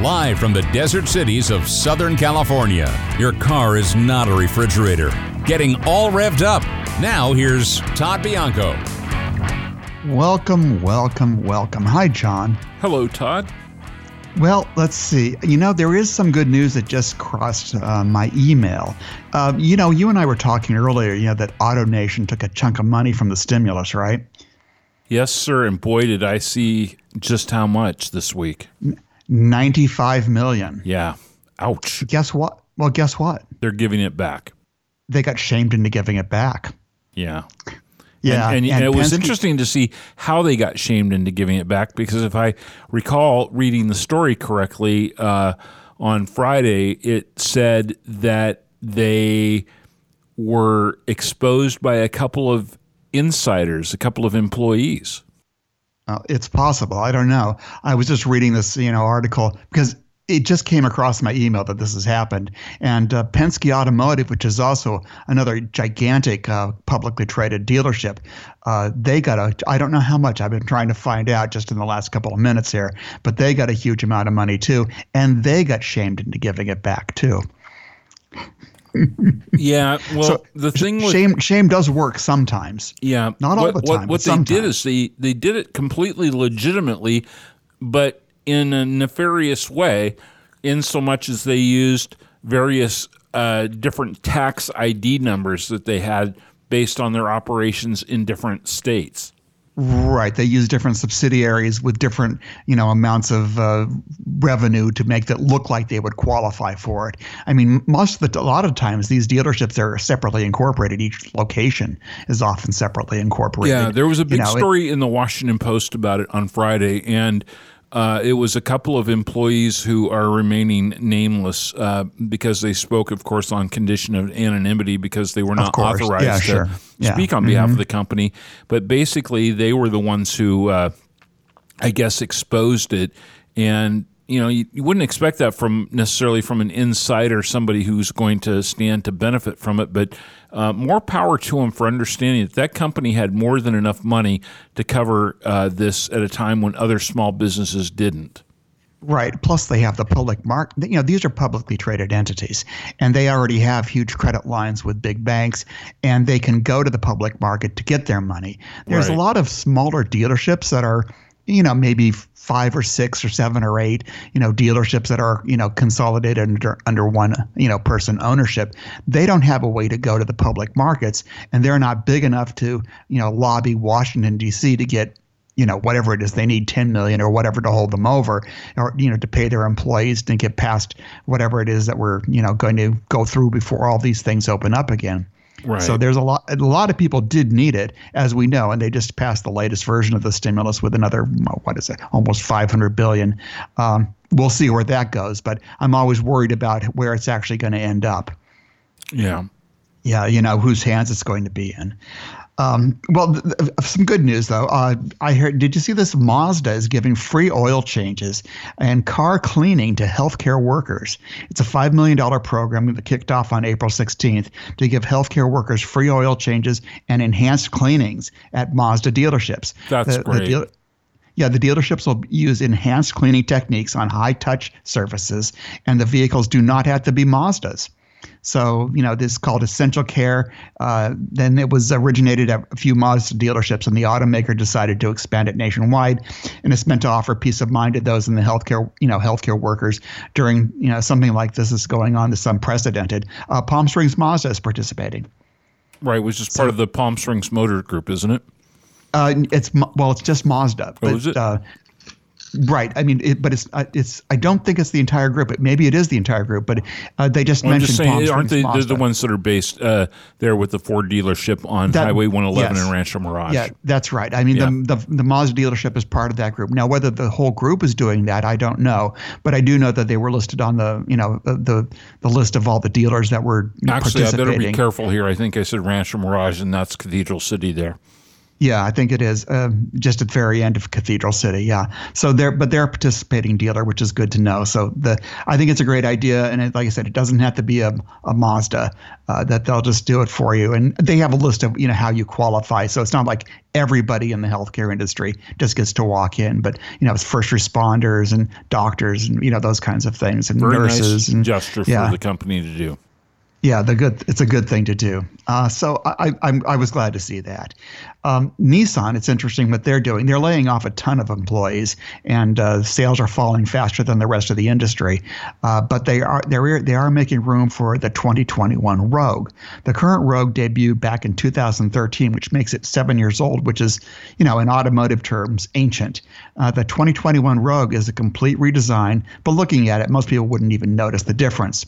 Live from the desert cities of Southern California, your car is not a refrigerator. Getting all revved up. Now, here's Todd Bianco. Welcome, welcome, welcome. Hi, John. Hello, Todd. Well, let's see. You know, there is some good news that just crossed uh, my email. Uh, you know, you and I were talking earlier, you know, that AutoNation took a chunk of money from the stimulus, right? Yes, sir. And boy, did I see just how much this week. 95 million. Yeah. Ouch. Guess what? Well, guess what? They're giving it back. They got shamed into giving it back. Yeah. Yeah. And, and, and it was interesting to see how they got shamed into giving it back because if I recall reading the story correctly uh, on Friday, it said that they were exposed by a couple of insiders, a couple of employees. Uh, it's possible. I don't know. I was just reading this, you know, article because it just came across my email that this has happened. And uh, Penske Automotive, which is also another gigantic uh, publicly traded dealership, uh, they got a, I don't know how much, I've been trying to find out just in the last couple of minutes here, but they got a huge amount of money too. And they got shamed into giving it back too. Yeah, well, so, the thing with shame shame does work sometimes. Yeah, not all what, the time. What, what they did is they they did it completely legitimately, but in a nefarious way, in so much as they used various uh, different tax ID numbers that they had based on their operations in different states. Right. They use different subsidiaries with different, you know, amounts of uh, revenue to make that look like they would qualify for it. I mean, most of the, a lot of times these dealerships are separately incorporated. Each location is often separately incorporated. Yeah, there was a big you know, story it, in the Washington Post about it on Friday, and uh, it was a couple of employees who are remaining nameless uh, because they spoke, of course, on condition of anonymity because they were not authorized yeah, to sure. yeah. speak on behalf mm-hmm. of the company. But basically, they were the ones who, uh, I guess, exposed it. And you know, you, you, wouldn't expect that from necessarily from an insider, somebody who's going to stand to benefit from it. But uh, more power to them for understanding that that company had more than enough money to cover uh, this at a time when other small businesses didn't. Right. Plus, they have the public market. You know, these are publicly traded entities, and they already have huge credit lines with big banks, and they can go to the public market to get their money. There's right. a lot of smaller dealerships that are you know, maybe five or six or seven or eight, you know, dealerships that are, you know, consolidated under, under one, you know, person ownership, they don't have a way to go to the public markets and they're not big enough to, you know, lobby Washington, D.C. to get you know whatever it is they need 10 million or whatever to hold them over or you know to pay their employees to get past whatever it is that we're you know going to go through before all these things open up again Right. So there's a lot a lot of people did need it as we know and they just passed the latest version of the stimulus with another what is it almost 500 billion. Um, we'll see where that goes, but I'm always worried about where it's actually going to end up. Yeah. Yeah, you know whose hands it's going to be in. Um, well, th- th- some good news though. Uh, I heard. Did you see this? Mazda is giving free oil changes and car cleaning to healthcare workers. It's a five million dollar program that kicked off on April 16th to give healthcare workers free oil changes and enhanced cleanings at Mazda dealerships. That's the, great. The deal- yeah, the dealerships will use enhanced cleaning techniques on high touch surfaces, and the vehicles do not have to be Mazdas. So, you know, this is called Essential Care. Uh, then it was originated at a few Mazda dealerships, and the automaker decided to expand it nationwide. And it's meant to offer peace of mind to those in the healthcare, you know, healthcare workers during, you know, something like this is going on. This unprecedented. Uh, Palm Springs Mazda is participating. Right, which is part of the Palm Springs Motor Group, isn't it? Uh, it's well, it's just Mazda. Oh, is it? Right. I mean, it, but it's uh, it's. I don't think it's the entire group. It, maybe it is the entire group, but uh, they just Well, I'm mentioned. just saying, aren't they the ones that are based uh, there with the Ford dealership on That- Highway 111 yes. in Rancho Mirage? Yeah, that's right. I mean, Yeah. the, the the Mazda dealership is part of that group. Now, whether the whole group is doing that, I don't know. But I do know that they were listed on the you know the the, the list of all the dealers that were Actually, I better be careful here. I think I said Rancho Mirage, and that's Cathedral City there. Yeah, I think it is uh, just at the very end of Cathedral City. Yeah, so they're but they're a participating dealer, which is good to know. So the I think it's a great idea, and it, like I said, it doesn't have to be a, a Mazda. Uh, that they'll just do it for you, and they have a list of you know how you qualify. So it's not like everybody in the healthcare industry just gets to walk in, but you know it's first responders and doctors and you know those kinds of things and Very nurses nice and gesture yeah. for the company to do. Yeah, the good. It's a good thing to do. Uh, so I, I, I was glad to see that. Um, Nissan, it's interesting what they're doing. They're laying off a ton of employees, and uh, sales are falling faster than the rest of the industry. Uh, but they are they are they are making room for the 2021 Rogue. The current Rogue debuted back in 2013, which makes it seven years old, which is you know in automotive terms ancient. Uh, the 2021 Rogue is a complete redesign, but looking at it, most people wouldn't even notice the difference.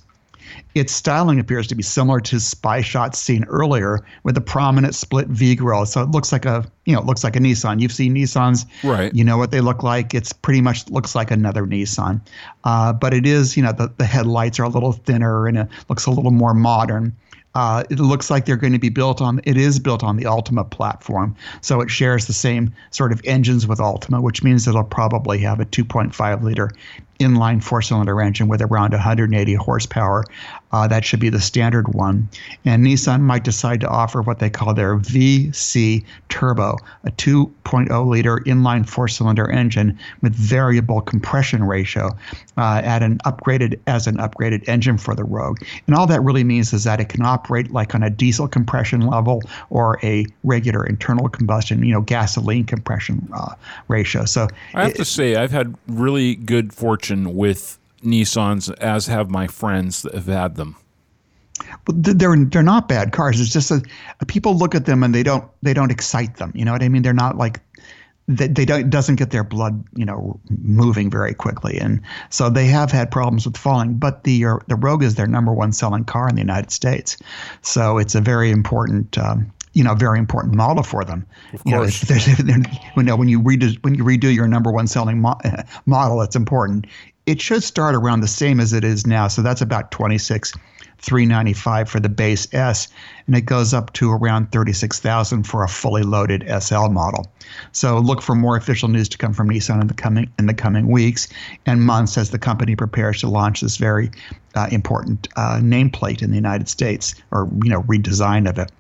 Its styling appears to be similar to spy shots seen earlier with a prominent split V grill. So it looks like a you know it looks like a Nissan. You've seen Nissans, Right. You know what they look like. It's pretty much looks like another Nissan, uh, but it is you know the, the headlights are a little thinner and it looks a little more modern. Uh, it looks like they're going to be built on. It is built on the Altima platform, so it shares the same sort of engines with Altima, which means it'll probably have a 2.5 liter inline four-cylinder engine with around 180 horsepower. Uh, that should be the standard one. And Nissan might decide to offer what they call their VC Turbo, a 2.0 liter inline four-cylinder engine with variable compression ratio, uh, at an upgraded as an upgraded engine for the Rogue. And all that really means is that it can operate like on a diesel compression level or a regular internal combustion, you know, gasoline compression uh, ratio. So I have to say, I've had really good fortune with Nissans, as have my friends that have had them. they're they're not bad cars. It's just that people look at them and they don't they don't excite them. You know what I mean? They're not like they, they don't doesn't get their blood you know moving very quickly, and so they have had problems with falling. But the uh, the Rogue is their number one selling car in the United States, so it's a very important. Um, you know, very important model for them. Of you know, course. it's- they're- they're- you know, when you redo when you redo your number one selling mo- model, it's important. It should start around the same as it is now, so that's about twenty six. 395 for the base S, and it goes up to around 36,000 for a fully loaded SL model. So look for more official news to come from Nissan in the coming in the coming weeks and months as the company prepares to launch this very uh, important uh, nameplate in the United States, or you know redesign of it.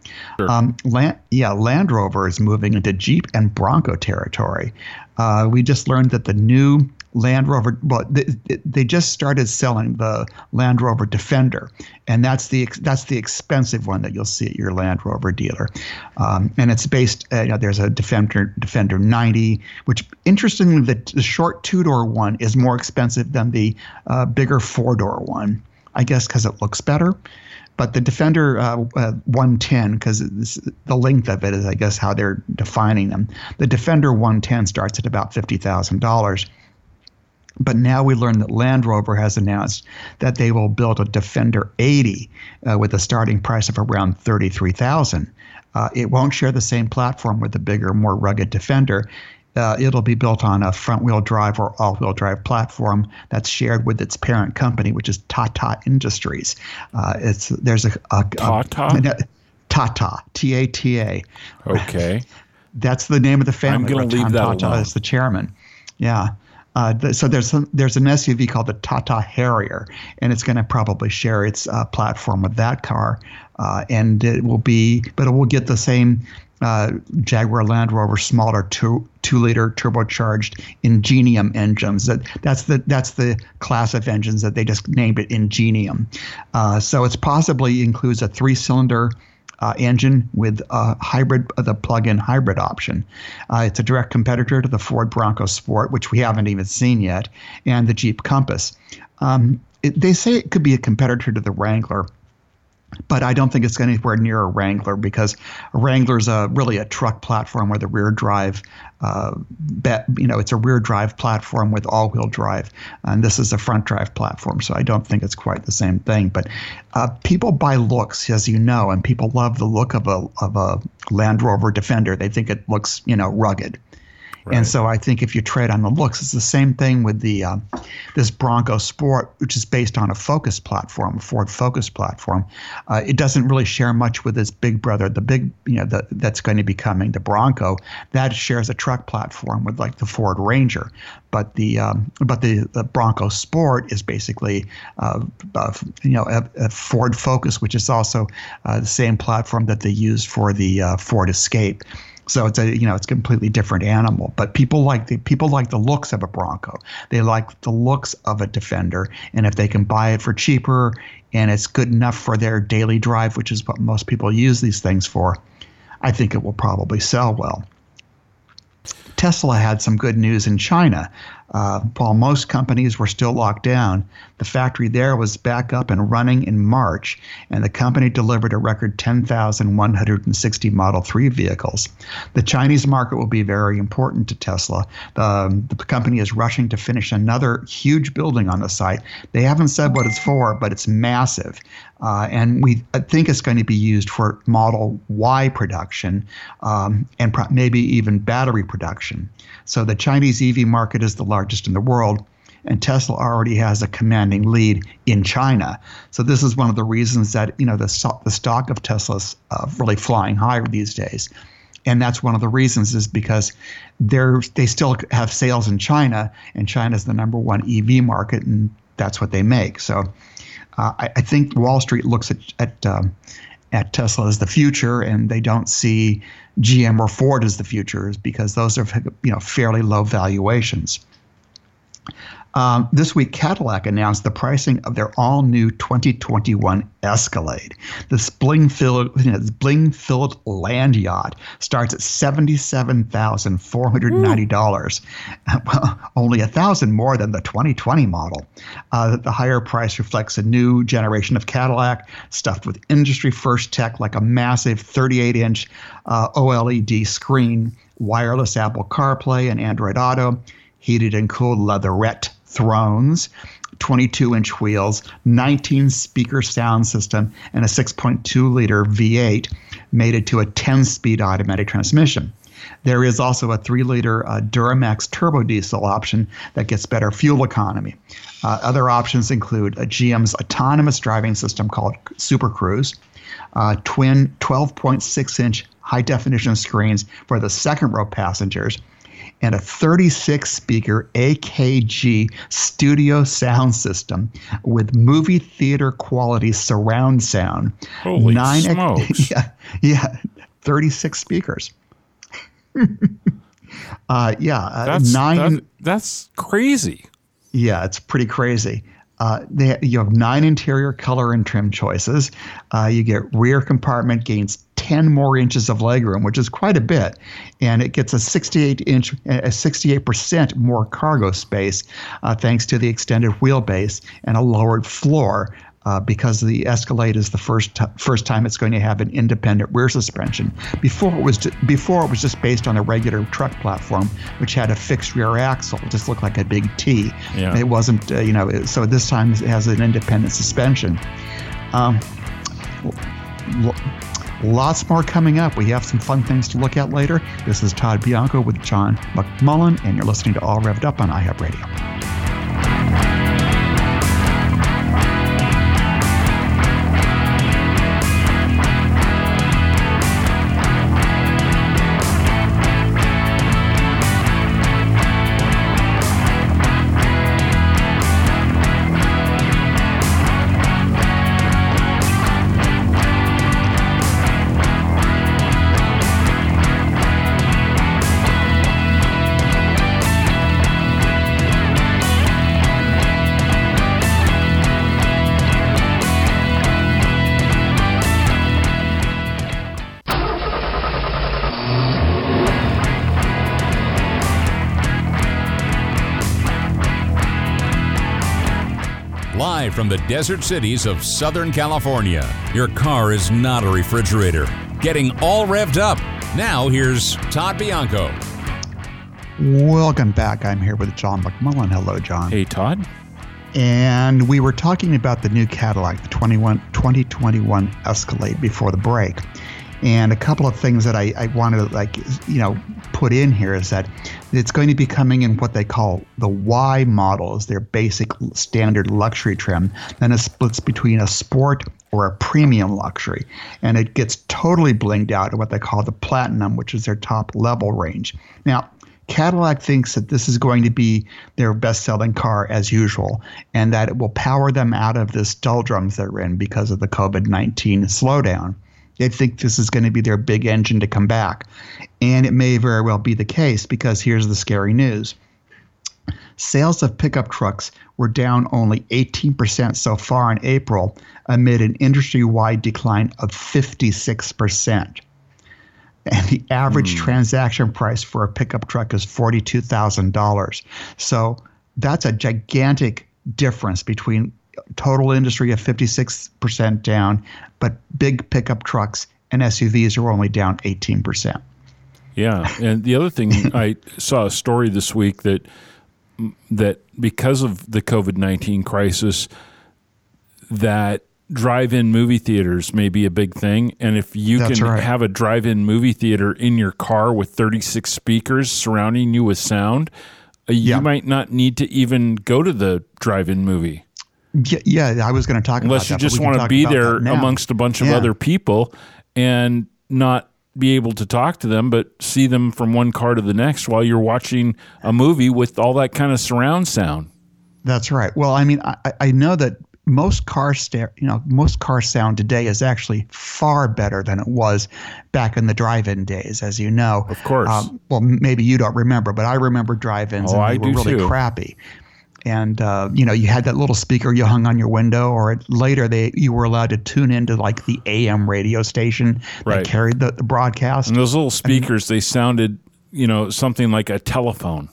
Um, Land, yeah, Land Rover is moving into Jeep and Bronco territory. Uh, we just learned that the new Land Rover, well, they, they just started selling the Land Rover Defender, and that's the that's the expensive one that you'll see at your Land Rover dealer, um, and it's based. Uh, you know, there's a Defender Defender 90, which interestingly, the, the short two door one is more expensive than the uh, bigger four door one. I guess because it looks better. But the Defender uh, uh, 110, because the length of it is, I guess, how they're defining them. The Defender 110 starts at about fifty thousand dollars. But now we learn that Land Rover has announced that they will build a Defender 80 uh, with a starting price of around 33,000. Uh, it won't share the same platform with the bigger, more rugged Defender. Uh, it'll be built on a front-wheel drive or all-wheel drive platform that's shared with its parent company, which is Tata Industries. Uh, it's there's a, a, a Tata? Tata T A T A. Okay. That's the name of the family. I'm gonna Ratan leave that Tata alone. is the chairman. Yeah. Uh, so there's some, there's an SUV called the Tata Harrier, and it's going to probably share its uh, platform with that car, uh, and it will be, but it will get the same uh, Jaguar Land Rover smaller two two liter turbocharged Ingenium engines. That that's the that's the class of engines that they just named it Ingenium. Uh, so it's possibly includes a three cylinder uh, engine with a hybrid, uh, the plug-in hybrid option. Uh, it's a direct competitor to the Ford Bronco Sport, which we haven't even seen yet, and the Jeep Compass. Um, it, they say it could be a competitor to the Wrangler. But I don't think it's anywhere near a Wrangler because a Wrangler is a, really a truck platform with a rear drive. Uh, bet, you know, it's a rear drive platform with all-wheel drive, and this is a front drive platform. So I don't think it's quite the same thing. But uh, people buy looks, as you know, and people love the look of a of a Land Rover Defender. They think it looks, you know, rugged. Right. And so I think if you trade on the looks, it's the same thing with the uh, this Bronco Sport, which is based on a Focus platform, a Ford Focus platform. Uh, it doesn't really share much with its big brother, the big you know the, that's going to be coming, the Bronco. That shares a truck platform with like the Ford Ranger, but the um, but the, the Bronco Sport is basically uh, uh you know a, a, Ford Focus, which is also uh, the same platform that they use for the uh, Ford Escape. So it's a you know it's a completely different animal. But people like the people like the looks of a Bronco. They like the looks of a Defender, and if they can buy it for cheaper and it's good enough for their daily drive, which is what most people use these things for, I think it will probably sell well. Tesla had some good news in China. Uh, while most companies were still locked down, the factory there was back up and running in March, and the company delivered a record 10,160 Model 3 vehicles. The Chinese market will be very important to Tesla. Um, the company is rushing to finish another huge building on the site. They haven't said what it's for, but it's massive. Uh, and we think it's going to be used for Model Y production um, and pro- maybe even battery production. So the Chinese EV market is the largest in the world, and Tesla already has a commanding lead in China. So this is one of the reasons that you know the the stock of Tesla's uh, really flying higher these days, and that's one of the reasons is because they're they still have sales in China, and China is the number one EV market, and that's what they make. So uh, I, I, think Wall Street looks at at um, at Tesla as the future, and they don't see GM or Ford as the future, because those are you know fairly low valuations. Um, this week, Cadillac announced the pricing of their all new 2021 Escalade. The Springfield, you know, Springfield Land Yacht starts at $77,490, well, only a thousand more than the 2020 model. Uh, the higher price reflects a new generation of Cadillac stuffed with industry first tech like a massive 38 inch uh, OLED screen, wireless Apple CarPlay, and Android Auto heated and cooled leatherette thrones, 22 inch wheels, 19 speaker sound system, and a 6.2 liter V8 mated to a 10 speed automatic transmission. There is also a 3 liter uh, Duramax turbo diesel option that gets better fuel economy. Uh, other options include a GM's autonomous driving system called Super Cruise, uh, twin 12.6 inch high definition screens for the second row passengers, and a 36 speaker AKG studio sound system with movie theater quality surround sound. Holy Nine, smokes. Yeah, yeah 36 speakers. uh, yeah, uh, that's, nine. That, that's crazy. Yeah, it's pretty crazy. Uh, they, you have nine interior color and trim choices. Uh, you get rear compartment gains 10 more inches of legroom, which is quite a bit, and it gets a 68 inch, a 68% more cargo space uh, thanks to the extended wheelbase and a lowered floor. Uh, because the Escalade is the first t- first time it's going to have an independent rear suspension. Before it was t- before it was just based on a regular truck platform, which had a fixed rear axle. It just looked like a big T. Yeah. It wasn't, uh, you know. It, so this time it has an independent suspension. Um, Lots more coming up. We have some fun things to look at later. This is Todd Bianco with John McMullen, and you're listening to All Revved Up on iHeartRadio. From the desert cities of Southern California. Your car is not a refrigerator. Getting all revved up. Now, here's Todd Bianco. Welcome back. I'm here with John McMullen. Hello, John. Hey, Todd. And we were talking about the new Cadillac, the 21, 2021 Escalade, before the break. And a couple of things that I, I want to like you know put in here is that it's going to be coming in what they call the Y model as their basic standard luxury trim. Then it splits between a sport or a premium luxury, and it gets totally blinged out at what they call the platinum, which is their top level range. Now Cadillac thinks that this is going to be their best selling car as usual, and that it will power them out of this doldrums they're in because of the COVID 19 slowdown. They think this is going to be their big engine to come back. And it may very well be the case because here's the scary news. Sales of pickup trucks were down only 18% so far in April amid an industry wide decline of 56% and the average mm. transaction price for a pickup truck is $42,000. So that's a gigantic difference between total industry of 56% down, but big pickup trucks and SUVs are only down 18%. Yeah, and the other thing I saw a story this week that that because of the COVID-19 crisis that drive-in movie theaters may be a big thing and if you That's can right. have a drive-in movie theater in your car with 36 speakers surrounding you with sound uh, you yeah. might not need to even go to the drive-in movie yeah, yeah i was going to talk about that. unless you that, just want to be there amongst a bunch of yeah. other people and not be able to talk to them but see them from one car to the next while you're watching a movie with all that kind of surround sound that's right well i mean i, I know that most car sta- you know most car sound today is actually far better than it was back in the drive-in days as you know of course um, well maybe you don't remember but i remember drive-ins oh, and they I were really too. crappy and uh, you know you had that little speaker you hung on your window or later they you were allowed to tune into like the am radio station that right. carried the, the broadcast and those little speakers they sounded you know something like a telephone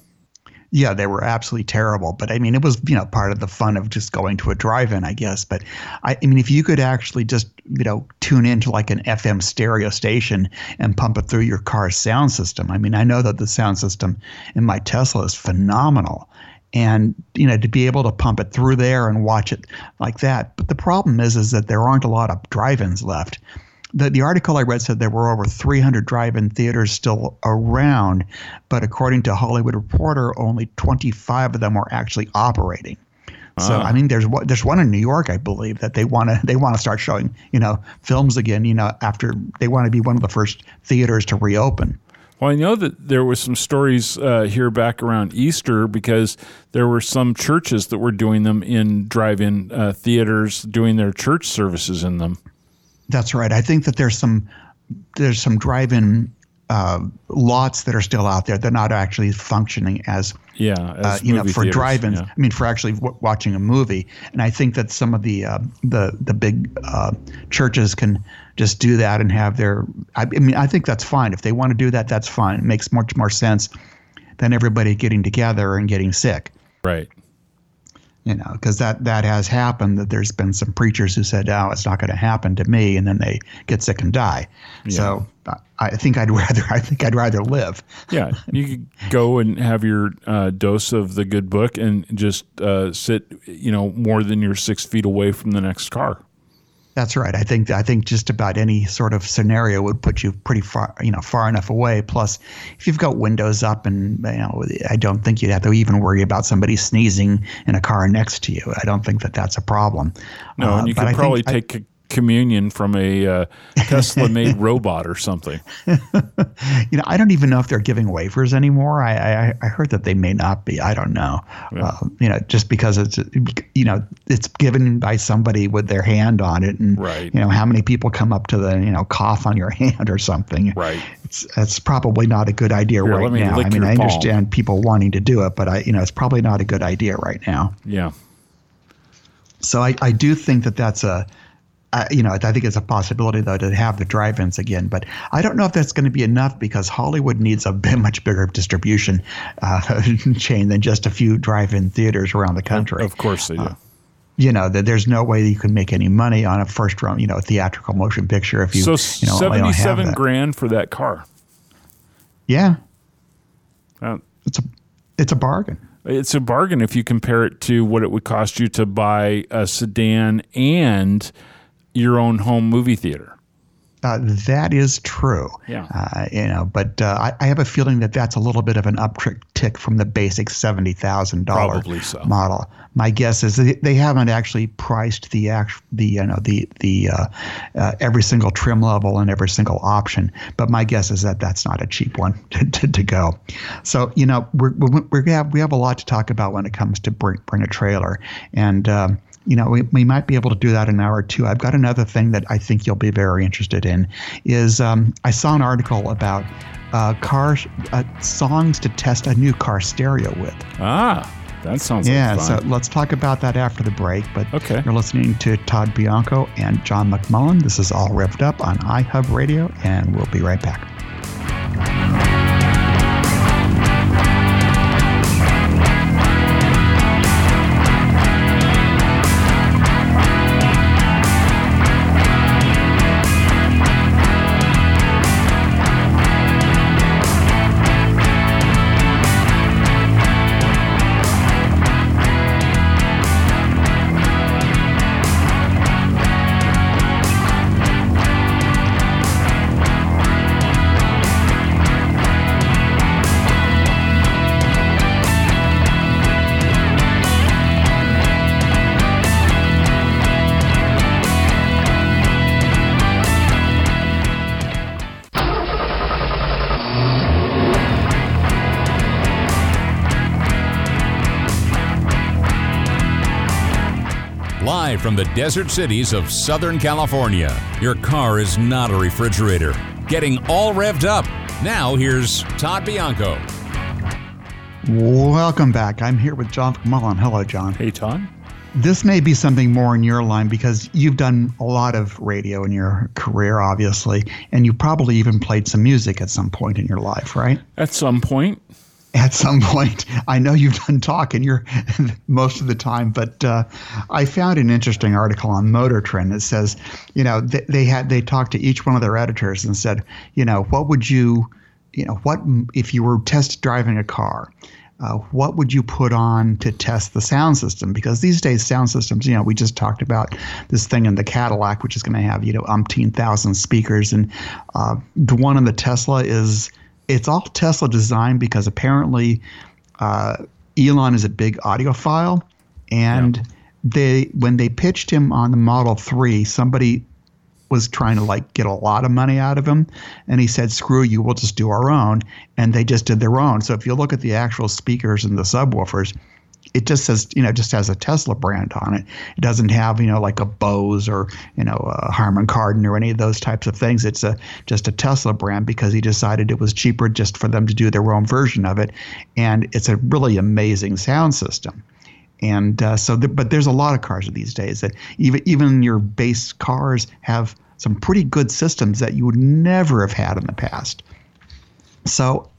yeah, they were absolutely terrible. But I mean, it was you know part of the fun of just going to a drive-in, I guess. But I, I mean, if you could actually just you know tune into like an FM stereo station and pump it through your car's sound system. I mean, I know that the sound system in my Tesla is phenomenal, and you know to be able to pump it through there and watch it like that. But the problem is, is that there aren't a lot of drive-ins left the, the article I read said there were over 300 drive-in theaters still around, but according to Hollywood Reporter, only 25 of them were actually operating. So ah. I mean, there's there's one in New York, I believe, that they want to they want to start showing you know films again. You know, after they want to be one of the first theaters to reopen. Well, I know that there was some stories uh, here back around Easter because there were some churches that were doing them in drive-in uh, theaters, doing their church services in them. That's right. I think that there's some there's some drive-in uh, lots that are still out there. They're not actually functioning as yeah, as uh, you know, for theaters, drive-ins. Yeah. I mean, for actually w- watching a movie. And I think that some of the uh, the the big uh, churches can just do that and have their. I, I, mean, I think that's fine if they want to do that. That's fine. It makes much more sense than everybody getting together and getting sick. Right you know, because that that has happened. That there's been some preachers who said, "Oh, it's not going to happen to me," and then they get sick and die. Yeah. So I think I'd rather I think I'd rather live. yeah, you could go and have your uh, dose of the good book and just uh, sit, you know, more than you're six feet away from the next car. That's right. I think I think just about any sort of scenario would put you pretty far, you know, far enough away. Plus, if you've got windows up, and you know, I don't think you'd have to even worry about somebody sneezing in a car next to you. I don't think that that's a problem. No, uh, and you could probably take I, communion from a uh, Tesla made robot or something. you know, I don't even know if they're giving wafers anymore. I, I, I heard that they may not be. I don't know. Yeah. Uh, you know, just because it's you know it's given by somebody with their hand on it, and right. you know how many people come up to the you know cough on your hand or something. Right. It's it's probably not a good idea Here, right now. I mean, I understand palm. people wanting to do it, but I you know it's probably not a good idea right now. Yeah. So I, I do think that that's a you know, I think it's a possibility though to have the drive-ins again, but I don't know if that's going to be enough because Hollywood needs a bit much bigger distribution uh, chain than just a few drive-in theaters around the country. Of course they do. Uh, you know that there's no way that you can make any money on a first run, you know, theatrical motion picture if you, so you know, seventy-seven grand for that car. Yeah, uh, it's a it's a bargain. It's a bargain if you compare it to what it would cost you to buy a sedan and your own home movie theater. Uh, that is true. Yeah. Uh, you know, but uh, I, I have a feeling that that's a little bit of an uptick tick from the basic seventy thousand dollar so. model. My guess is they, they haven't actually priced the act the you know the the uh, uh, every single trim level and every single option. But my guess is that that's not a cheap one to, to, to go. So you know we're, we're, we have we have a lot to talk about when it comes to bring bring a trailer and. Um, you know, we, we might be able to do that in an hour or two. I've got another thing that I think you'll be very interested in. Is um, I saw an article about uh, car uh, songs to test a new car stereo with. Ah, that sounds Yeah, like so let's talk about that after the break. But Okay. you're listening to Todd Bianco and John McMullen. This is all revved up on iHeartRadio, and we'll be right back. From the desert cities of Southern California, your car is not a refrigerator. Getting all revved up. Now, here's Todd Bianco. Welcome back. I'm here with John McMullen. Hello, John. Hey, Todd. This may be something more in your line because you've done a lot of radio in your career, obviously, and you probably even played some music at some point in your life, right? At some point, at some point. I know you've done talking you're most of the time, but uh, I found an interesting article on Motor Trend that says, you know, they, they had they talked to each one of their editors and said, you know, what would you, you know, what if you were test driving a car? Uh, what would you put on to test the sound system? Because these days, sound systems, you know, we just talked about this thing in the Cadillac, which is going to have, you know, umpteen thousand speakers. And uh, the one in the Tesla is, it's all Tesla designed because apparently uh, Elon is a big audiophile. And they, when they pitched him on the Model 3, somebody was trying to like get a lot of money out of him and he said screw you we'll just do our own and they just did their own so if you look at the actual speakers and the subwoofers it just says you know just has a tesla brand on it. It doesn't have you know like a bose or you know a harman kardon or any of those types of things. It's a just a tesla brand because he decided it was cheaper just for them to do their own version of it. And it's a really amazing sound system. And uh, so, the, but there's a lot of cars these days that even even your base cars have some pretty good systems that you would never have had in the past. So,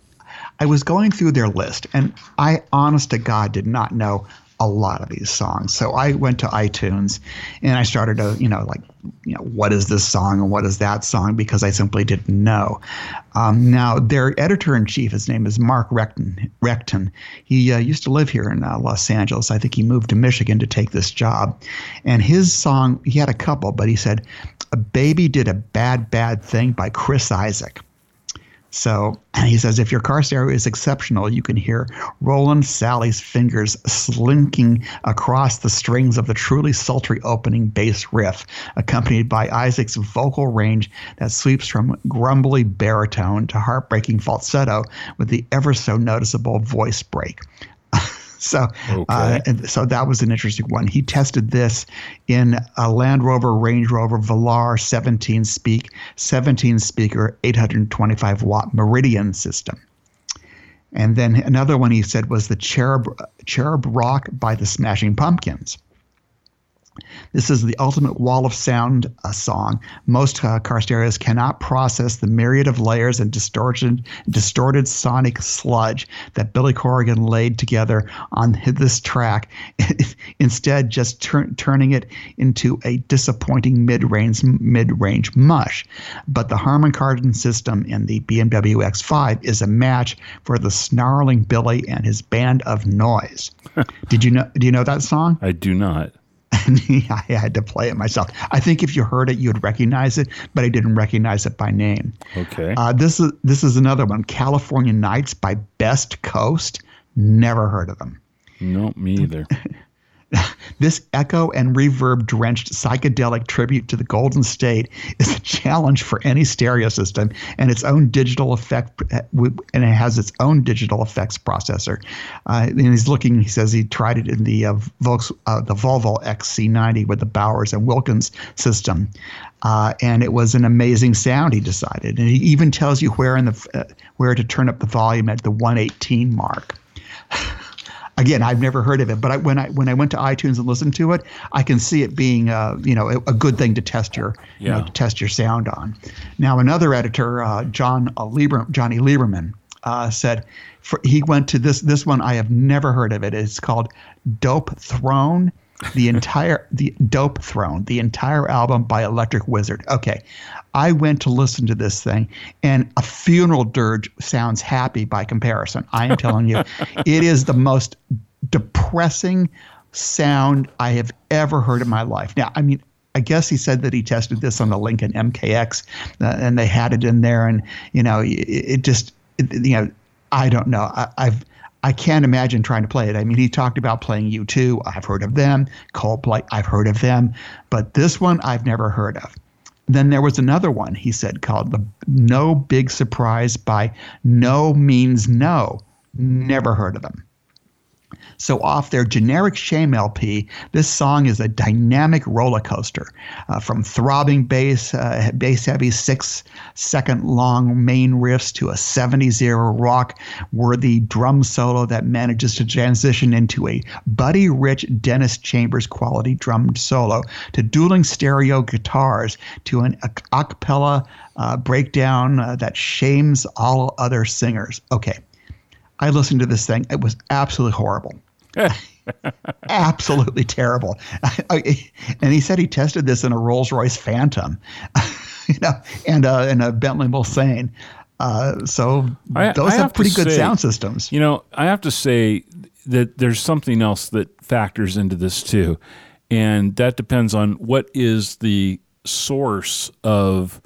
I was going through their list, and I, honest to God, did not know a lot of these songs. So I went to iTunes and I started to, you know, like, you know, what is this song and what is that song because I simply didn't know. Um, now, their editor in chief, his name is Mark Rechtin. Rechtin. He uh, used to live here in uh, Los Angeles. I think he moved to Michigan to take this job. And his song, he had a couple, but he said, A Baby Did a Bad, Bad Thing by Chris Isaak. So he says, if your car stereo is exceptional, you can hear Rowland Salley's fingers slinking across the strings of the truly sultry opening bass riff, accompanied by Isaak's vocal range that sweeps from grumbly baritone to heartbreaking falsetto with the ever so noticeable voice break. So, Okay. uh, so that was an interesting one. He tested this in a Land Rover Range Rover Velar 17 speak 17 speaker 825 watt Meridian system. And then another one he said was the Cherub Cherub Rock by the Smashing Pumpkins. This is the ultimate wall of sound uh, song. Most uh, car stereos cannot process the myriad of layers and distorted, distorted sonic sludge that Billy Corrigan laid together on this track, instead just tur- turning it into a disappointing mid-range mid-range mush. But the Harman Kardon system in the BMW X5 is a match for the snarling Billy and his band of noise. Did you know? Do you know that song? I do not. and I had to play it myself. I think if you heard it, you'd recognize it, but I didn't recognize it by name. Okay. Uh, this is this is another one, California Nights by Best Coast. Never heard of them. No, me either. This echo and reverb drenched psychedelic tribute to the Golden State is a challenge for any stereo system and its own digital effect, and it has its own digital effects processor. Uh, and he's looking. He says he tried it in the uh, Volks, uh, the Volvo XC90 with the Bowers and Wilkins system, uh, and it was an amazing sound. He decided, and he even tells you where in the uh, where to turn up the volume at the 118 mark again, I've never heard of it, but I, when I when I went to iTunes and listened to it, I can see it being uh, you know a, a, good thing to test your yeah. you know, to test your sound on. Now another editor, uh, John uh, Lieber, Jonny Lieberman, uh, said for, he went to this this one I have never heard of it. It's called Dope Throne. The entire the Dope Throne, the entire album by Electric Wizard. Okay, I went to listen to this thing, and a funeral dirge sounds happy by comparison. I am telling you, it is the most depressing sound I have ever heard in my life. Now, I mean, I guess he said that he tested this on the Lincoln MKX, uh, and they had it in there, and you know, it, it just, it, you know, I don't know. I, I've I can't imagine trying to play it. I mean, he talked about playing U2. I've heard of them. Coldplay, I've heard of them. But this one, I've never heard of. Then there was another one he said called the No Big Surprise by Nomeansno. Never heard of them. So, off their generic Shame LP, this song is a dynamic roller coaster uh, from throbbing bass, uh, bass heavy six second long main riffs to a 70s era rock worthy drum solo that manages to transition into a Buddy Rich Dennis Chambers quality drum solo to dueling stereo guitars to an a cappella uh, breakdown uh, that shames all other singers. Okay. I listened to this thing. It was absolutely horrible. absolutely terrible. and he said he tested this in a Rolls Royce Phantom, you know, and uh, and a Bentley Mulsanne. Uh, so I, those I have, have pretty good say, sound systems. You know, I have to say that there's something else that factors into this too, and that depends on what is the source of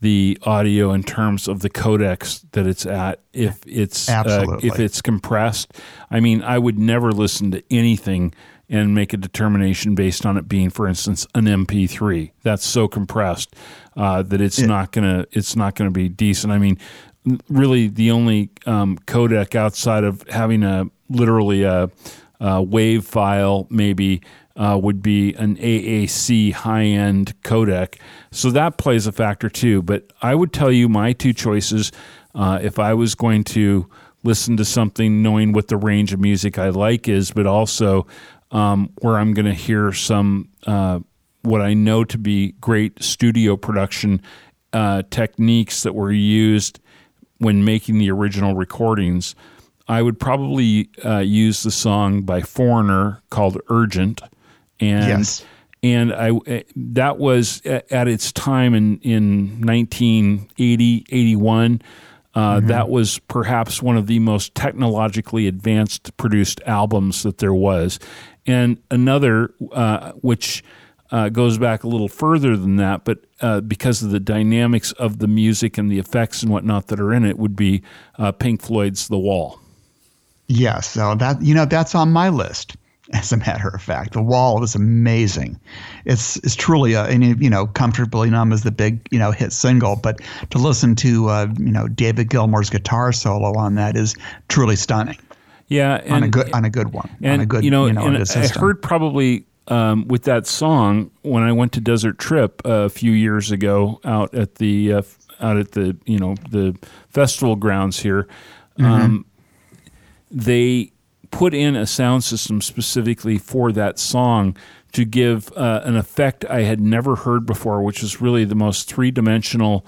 the audio in terms of the codecs that it's at if it's uh, if it's compressed. I mean i would never listen to anything and make a determination based on it being for instance an mp3 that's so compressed uh, that it's yeah. not gonna it's not gonna be decent. I mean really the only um, codec outside of having a literally a, a wave file maybe uh, would be an AAC high end codec. So that plays a factor too. But I would tell you my two choices uh, if I was going to listen to something knowing what the range of music I like is, but also um, where I'm going to hear some uh, what I know to be great studio production uh, techniques that were used when making the original recordings. I would probably uh, use the song by Foreigner called Urgent and yes. and I eh, that was at its time in in 1980 81 uh, mm-hmm. that was perhaps one of the most technologically advanced produced albums that there was and another uh, which uh, goes back a little further than that, but uh, because of the dynamics of the music and the effects and whatnot that are in it, would be uh, Pink Floyd's "The Wall." Yes, so that you know that's on my list as a matter of fact. The Wall is amazing. It's it's truly a and you know comfortably numb is the big you know hit single, but to listen to uh, you know David Gilmour's guitar solo on that is truly stunning. Yeah, and, on a good on a good one. And on a good you know, you know I heard probably um, with that song when I went to Desert Trip uh, a few years ago out at the uh, out at the you know the festival grounds here. Mm-hmm. Um, they put in a sound system specifically for that song to give uh, an effect I had never heard before, which is really the most three dimensional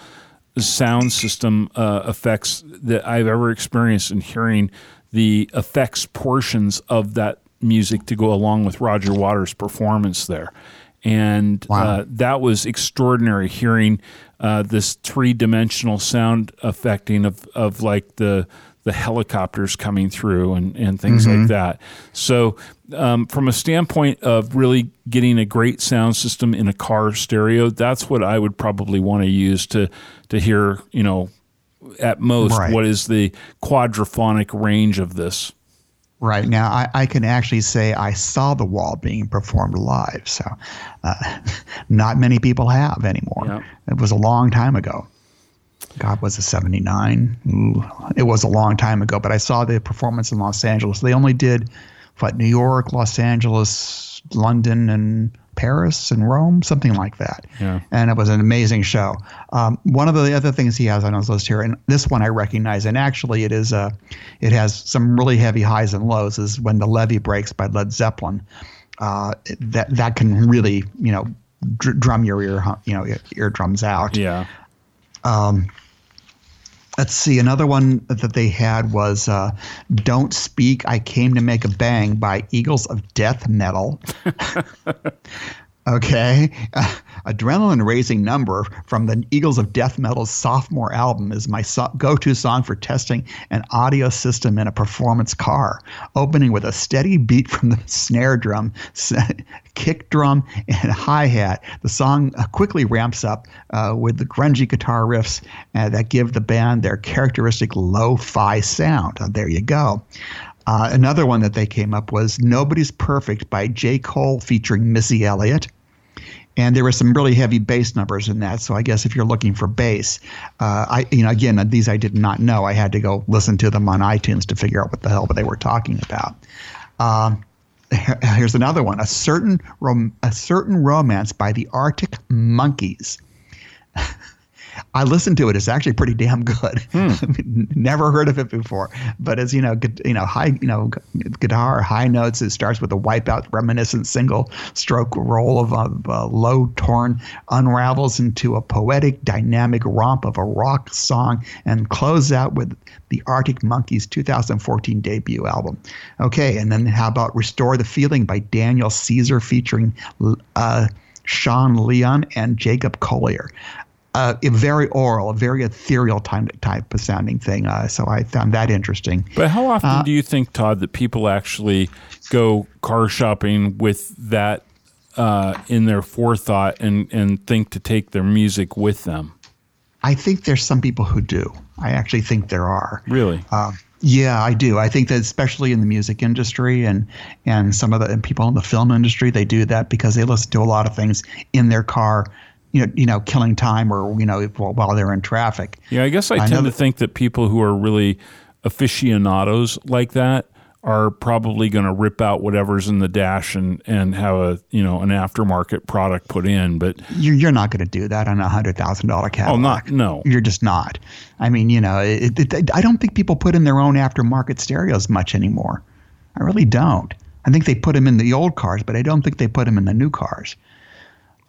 sound system uh, effects that I've ever experienced in hearing the effects portions of that music to go along with Roger Waters' performance there. And wow. uh, that was extraordinary hearing uh, this three dimensional sound affecting of, of like the the helicopters coming through and, and things like that. So, um, from a standpoint of really getting a great sound system in a car stereo, that's what I would probably want to use to to hear, you know, at most Right. what is the quadraphonic range of this. Right now, I, I can actually say I saw the wall being performed live. So, uh, not many people have anymore. It was a long time ago. God, was it 79? Ooh, it was a long time ago, but I saw the performance in Los Angeles. They only did, what, New York, Los Angeles, London, and Paris and Rome, something like that. Yeah. And it was an amazing show. Um, one of the other things he has on his list here, and this one I recognize, and actually it is uh, it has some really heavy highs and lows, is when the levee breaks by Led Zeppelin. Uh, that that can really you know dr- drum your ear you know eardrums out. Yeah. Let's see. Another one that they had was uh, "Don't Speak, I Came to Make a Bang" by Eagles of Death Metal. okay, uh, adrenaline-raising number from the Eagles of Death Metal's sophomore album is my so- go-to song for testing an audio system in a performance car. Opening with a steady beat from the snare drum, kick drum, and hi-hat, the song uh, quickly ramps up uh, with the grungy guitar riffs uh, that give the band their characteristic lo-fi sound. Uh, there you go. Uh, another one that they came up was "Nobody's Perfect" by J. Cole featuring Missy Elliott and there were some really heavy bass numbers in that. So I guess if you're looking for bass, uh, I you know again these I did not know. I had to go listen to them on iTunes to figure out what the hell they were talking about. Um, here's another one: a certain rom- a certain romance by the Arctic Monkeys. I listened to it. It's actually pretty damn good. Never heard of it before, but as you know, gu- you know, high, you know, gu- guitar high notes. It starts with a wipeout reminiscent single stroke roll of a, a low tom unravels into a poetic, dynamic romp of a rock song, and closes out with the Arctic Monkeys' 2014 debut album. Okay, and then how about "Restore the Feeling" by Daniel Caesar featuring uh, Sean Leon and Jacob Collier uh, a very oral, a very ethereal type type of sounding thing. Uh, so I found that interesting. But how often do you think, Todd, that people actually go car shopping with that uh, in their forethought and, and think to take their music with them? I think there's some people who do. I actually think there are. Really? Uh, yeah, I do. I think that especially in the music industry and and some of the people in the film industry, they do that because they listen to a lot of things in their car. You know, you know, killing time or you know while they're in traffic. Yeah, I guess I, I tend to that- think that people who are really aficionados like that are probably going to rip out whatever's in the dash and, and have a you know an aftermarket product put in. But You're, you're not going to do that on a hundred thousand dollar Cadillac. oh, not no. You're just not. I mean, you know, it, it, I don't think people put in their own aftermarket stereos much anymore. I really don't. I think they put them in the old cars, but I don't think they put them in the new cars.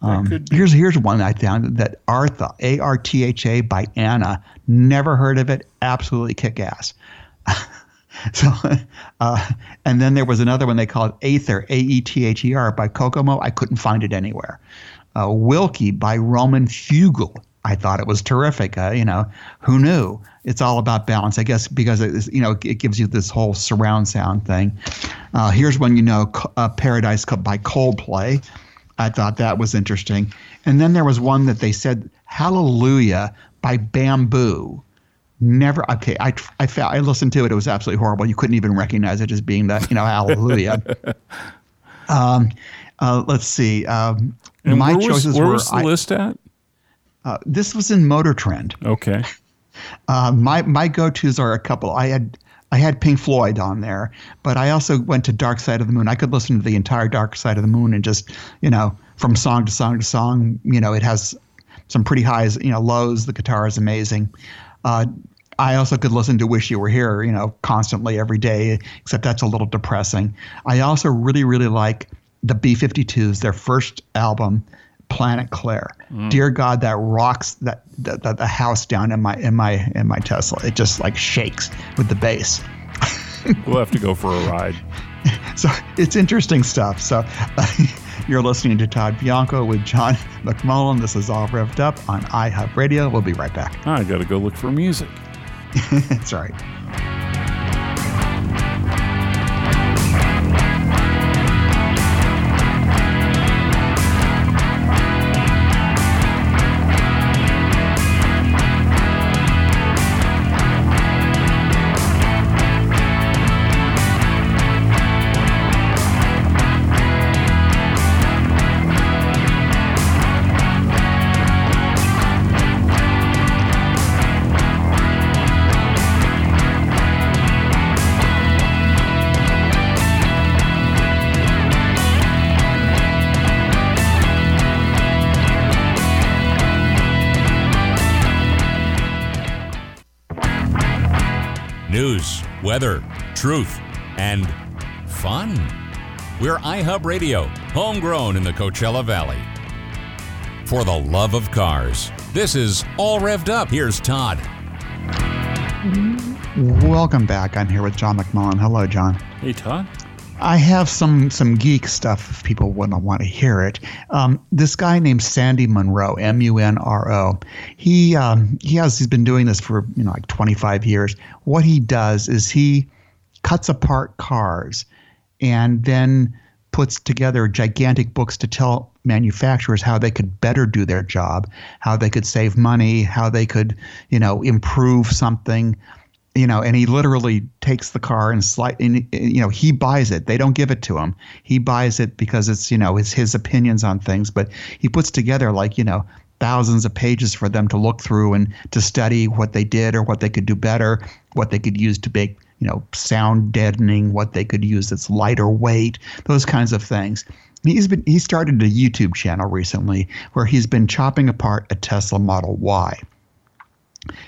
Um, here's here's one I found that Artha A R T H A by Anna. Never heard of it. Absolutely kick ass. so, uh, and then there was another one they called Aether A E T H E R by Kokomo. I couldn't find it anywhere. Uh, Wilkie by Roman Fugel. I thought it was terrific. Uh, you know, who knew? It's all about balance, I guess, because it is, you know it gives you this whole surround sound thing. Uh, here's one you know, uh, Paradise by Coldplay. I thought that was interesting. And then there was one that they said Hallelujah by Bamboo. Never okay. I I I listened to it. It was absolutely horrible. You couldn't even recognize it as being the you know Hallelujah. um, uh, let's see. Um, my where was, choices where were was the I- list at? uh, this was in Motor Trend. Okay. Uh, my my go tos are a couple. I had I had Pink Floyd on there, but I also went to Dark Side of the Moon. I could listen to the entire Dark Side of the Moon and just you know from song to song to song. You know, it has some pretty highs, you know, lows. The guitar is amazing. Uh, I also could listen to Wish You Were Here, you know, constantly every day, except that's a little depressing. I also really, really like the B 52s, their first album, Planet Claire. Mm. Dear God, that rocks that the, the, the house down in my in my in my Tesla. It just like shakes with the bass. We'll have to go for a ride. So it's interesting stuff. So you're listening to Todd Bianco with John McMullen. This is all revved up on iHub Radio. We'll be right back. I got to go look for music. That's right. Weather, truth, and fun. We're iHub Radio, homegrown in the Coachella Valley. For the love of cars, this is All Revved Up. Here's Todd. Welcome back. I'm here with John McMullen. Hello, John. Hey, Todd. I have some some geek stuff if people wouldn't want to hear it. Um, this guy named Sandy Munro, M U N R O. He um, he has he's been doing this for you know like 25 years. What he does is he cuts apart cars and then puts together gigantic books to tell manufacturers how they could better do their job, how they could save money, how they could you know improve something you know, and he literally takes the car and slide, and, you know, he buys it. They don't give it to him. He buys it because it's, you know, it's his opinions on things. But he puts together like, you know, thousands of pages for them to look through and to study what they did or what they could do better, what they could use to make, you know, sound deadening, what they could use that's lighter weight, those kinds of things. He's been he started a YouTube channel recently where he's been chopping apart a Tesla Model Y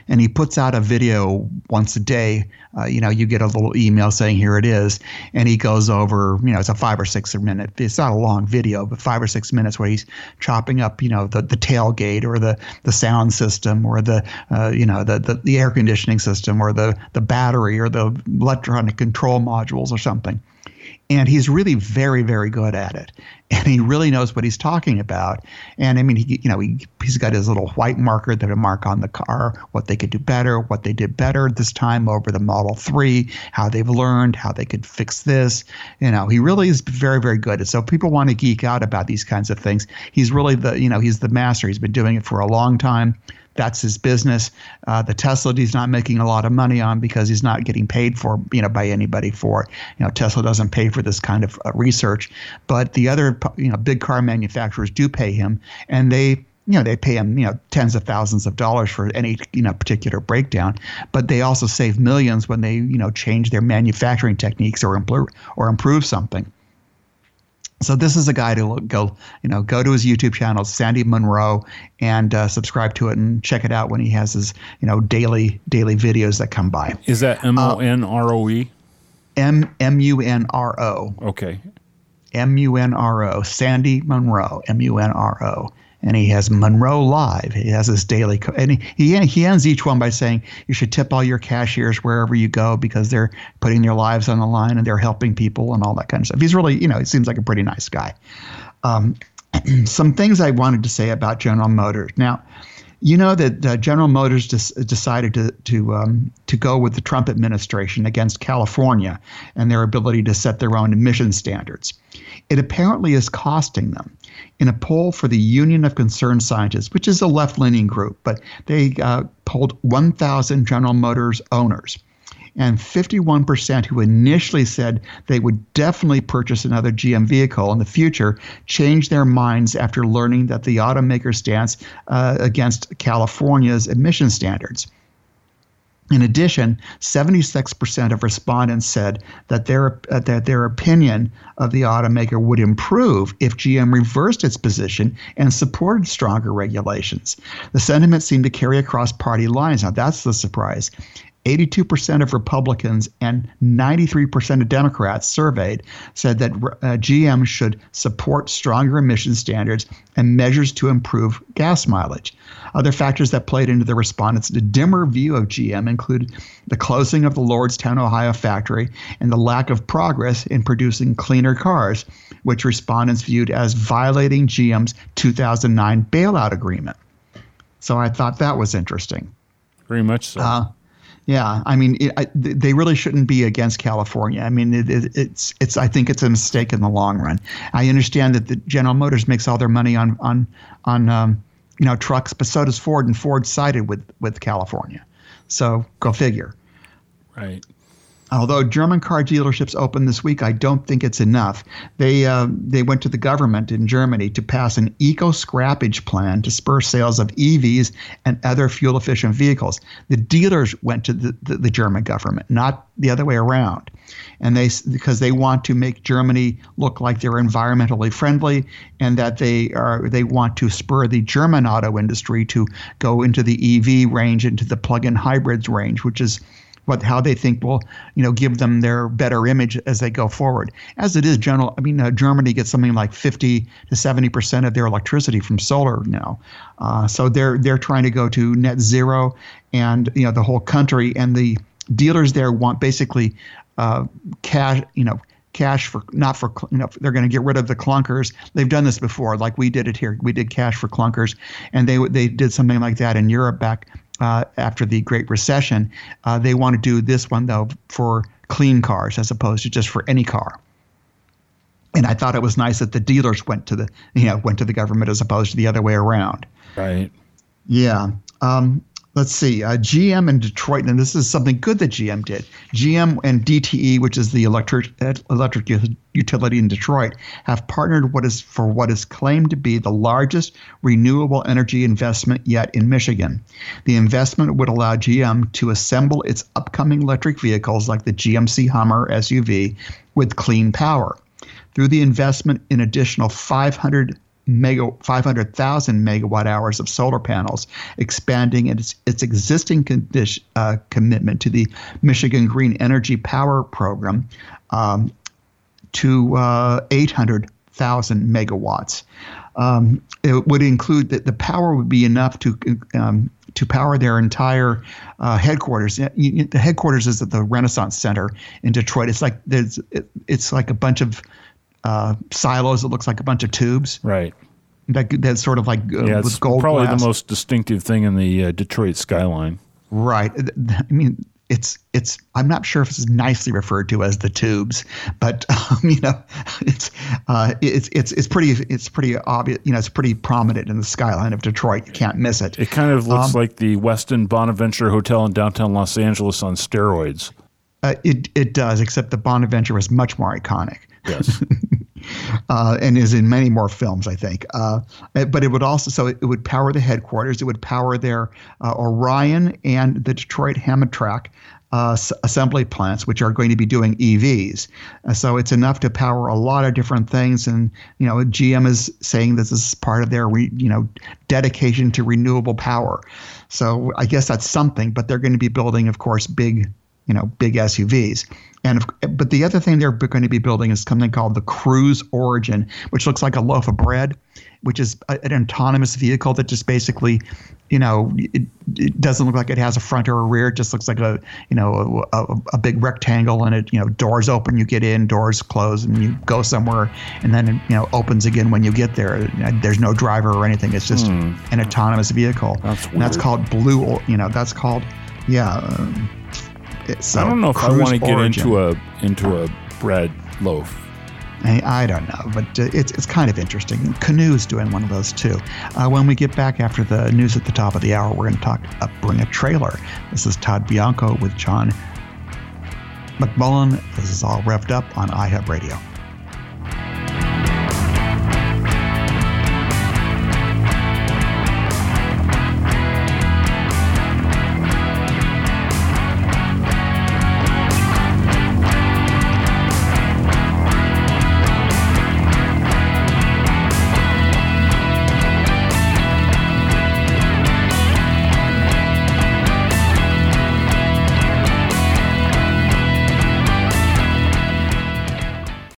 and he puts out a video once a day. Uh, you know, you get a little email saying here it is, and he goes over. You know, it's a five or six minute. It's not a long video, but five or six minutes where he's chopping up. You know, the the tailgate or the the sound system or the uh, you know the, the the air conditioning system or the the battery or the electronic control modules or something and he's really very very good at it. And he really knows what he's talking about. And i mean he you know he, he's got his little white marker that a mark on the car what they could do better what they did better this time over the model 3 how they've learned how they could fix this. You know he really is very very good. And so people want to geek out about these kinds of things. He's really the you know he's the master. He's been doing it for a long time that's his business. Uh, the Tesla he's not making a lot of money on because he's not getting paid for you know by anybody for you know Tesla doesn't pay for this kind of uh, research, but the other you know big car manufacturers do pay him, and they you know they pay him you know tens of thousands of dollars for any you know particular breakdown. But they also save millions when they you know change their manufacturing techniques or improve or improve something so this is a guy to go, you know, go to his YouTube channel, Sandy Munro, and uh, subscribe to it and check it out when he has his, you know, daily daily videos that come by. Is that M O N R O E? M M U N R O. Okay. M U N R O. Sandy Munro. M U N R O and he has Munro Live. He has his daily, co- and he, he ends each one by saying you should tip all your cashiers wherever you go because they're putting their lives on the line and they're helping people and all that kind of stuff. He's really, you know, he seems like a pretty nice guy. Um, some things I wanted to say about General Motors. Now, you know that uh, General Motors des- decided to to um, to go with the Trump administration against California and their ability to set their own emission standards. It apparently is costing them. In a poll for the Union of Concerned Scientists, which is a left-leaning group, but they uh, polled 1,000 General Motors owners and 51% who initially said they would definitely purchase another GM vehicle in the future changed their minds after learning that the automaker stance uh, against California's emission standards. In addition, 76% of respondents said that their, uh, that their opinion of the automaker would improve if GM reversed its position and supported stronger regulations. The sentiment seemed to carry across party lines. Now, that's the surprise. 82% of Republicans and 93% of Democrats surveyed said that uh, GM should support stronger emission standards and measures to improve gas mileage. Other factors that played into the respondents' dimmer view of GM included the closing of the Lordstown, Ohio factory and the lack of progress in producing cleaner cars, which respondents viewed as violating GM's 2009 bailout agreement. So I thought that was interesting. Very much so. Uh, yeah, I mean, it, I, they really shouldn't be against California. I mean, it, it, it's it's. I think it's a mistake in the long run. I understand that the General Motors makes all their money on on on um, you know trucks, but so does Ford, and Ford sided with with California. So go figure. Right. Although German car dealerships opened this week, I don't think it's enough. They uh, they went to the government in Germany to pass an eco scrappage plan to spur sales of EVs and other fuel efficient vehicles. The dealers went to the, the, the German government, not the other way around, and they because they want to make Germany look like they're environmentally friendly and that they are they want to spur the German auto industry to go into the EV range, into the plug-in hybrids range, which is what how they think will you know give them their better image as they go forward. As it is, general, I mean, uh, Germany gets something like 50 to 70 percent of their electricity from solar now, uh, so they're they're trying to go to net zero, and you know the whole country and the dealers there want basically uh, cash, you know cash for not for you know they're going to get rid of the clunkers. They've done this before, like we did it here. We did cash for clunkers, and they they did something like that in Europe back uh, after the Great Recession. Uh, they want to do this one though for clean cars as opposed to just for any car. And I thought it was nice that the dealers went to the you know went to the government as opposed to the other way around. Right. Yeah. Um, let's see, uh, GM in Detroit, and this is something good that GM did. GM and DTE, which is the electric electric utility in Detroit, have partnered what is for what is claimed to be the largest renewable energy investment yet in Michigan. The investment would allow GM to assemble its upcoming electric vehicles, like the GMC Hummer SUV, with clean power. Through the investment in additional 500 mega 500,000 megawatt hours of solar panels, expanding its, its existing condition, uh, commitment to the Michigan Green Energy Power Program um, to uh, 800,000 megawatts. Um, it would include that the power would be enough to um, to power their entire uh, headquarters. The headquarters is at the Renaissance Center in Detroit. It's like there's it's like a bunch of uh, silos that looks like a bunch of tubes. Right. That that's sort of like uh, yeah, it's gold probably glass. the most distinctive thing in the uh, Detroit skyline. Right. I mean, it's it's. I'm not sure if it's nicely referred to as the tubes, but um, you know, it's uh, it's it's it's pretty it's pretty obvious. You know, it's pretty prominent in the skyline of Detroit. You can't miss it. It kind of looks um, like the Westin Bonaventure Hotel in downtown Los Angeles on steroids. Uh, it it does, except the Bonaventure was much more iconic. Yes. uh, and is in many more films, I think. Uh, but it would also, so it, would power the headquarters. It would power their uh, Orion and the Detroit Hamtramck uh, assembly plants, which are going to be doing EVs. Uh, so it's enough to power a lot of different things. And you know, GM is saying this is part of their re, you know dedication to renewable power. So I guess that's something. But they're going to be building, of course, big you know big SUVs. And but the other thing they're going to be building is something called the Cruise Origin, which looks like a loaf of bread, which is an autonomous vehicle that just basically, you know, it, it doesn't look like it has a front or a rear. It just looks like a you know a, a, big rectangle, and it you know doors open, you get in, doors close, and you go somewhere, and then it, you know opens again when you get there. There's no driver or anything. It's just hmm. an autonomous vehicle. That's that's called Blue. You know, that's called yeah. Um, I don't know if I want to get into a into a bread loaf. I, I don't know, but uh, it's it's kind of interesting. Canoo's doing one of those too. Uh, when we get back after the news at the top of the hour, we're going to talk uh, bring a trailer. This is Todd Bianco with John McMullen. This is all revved up on iHub Radio.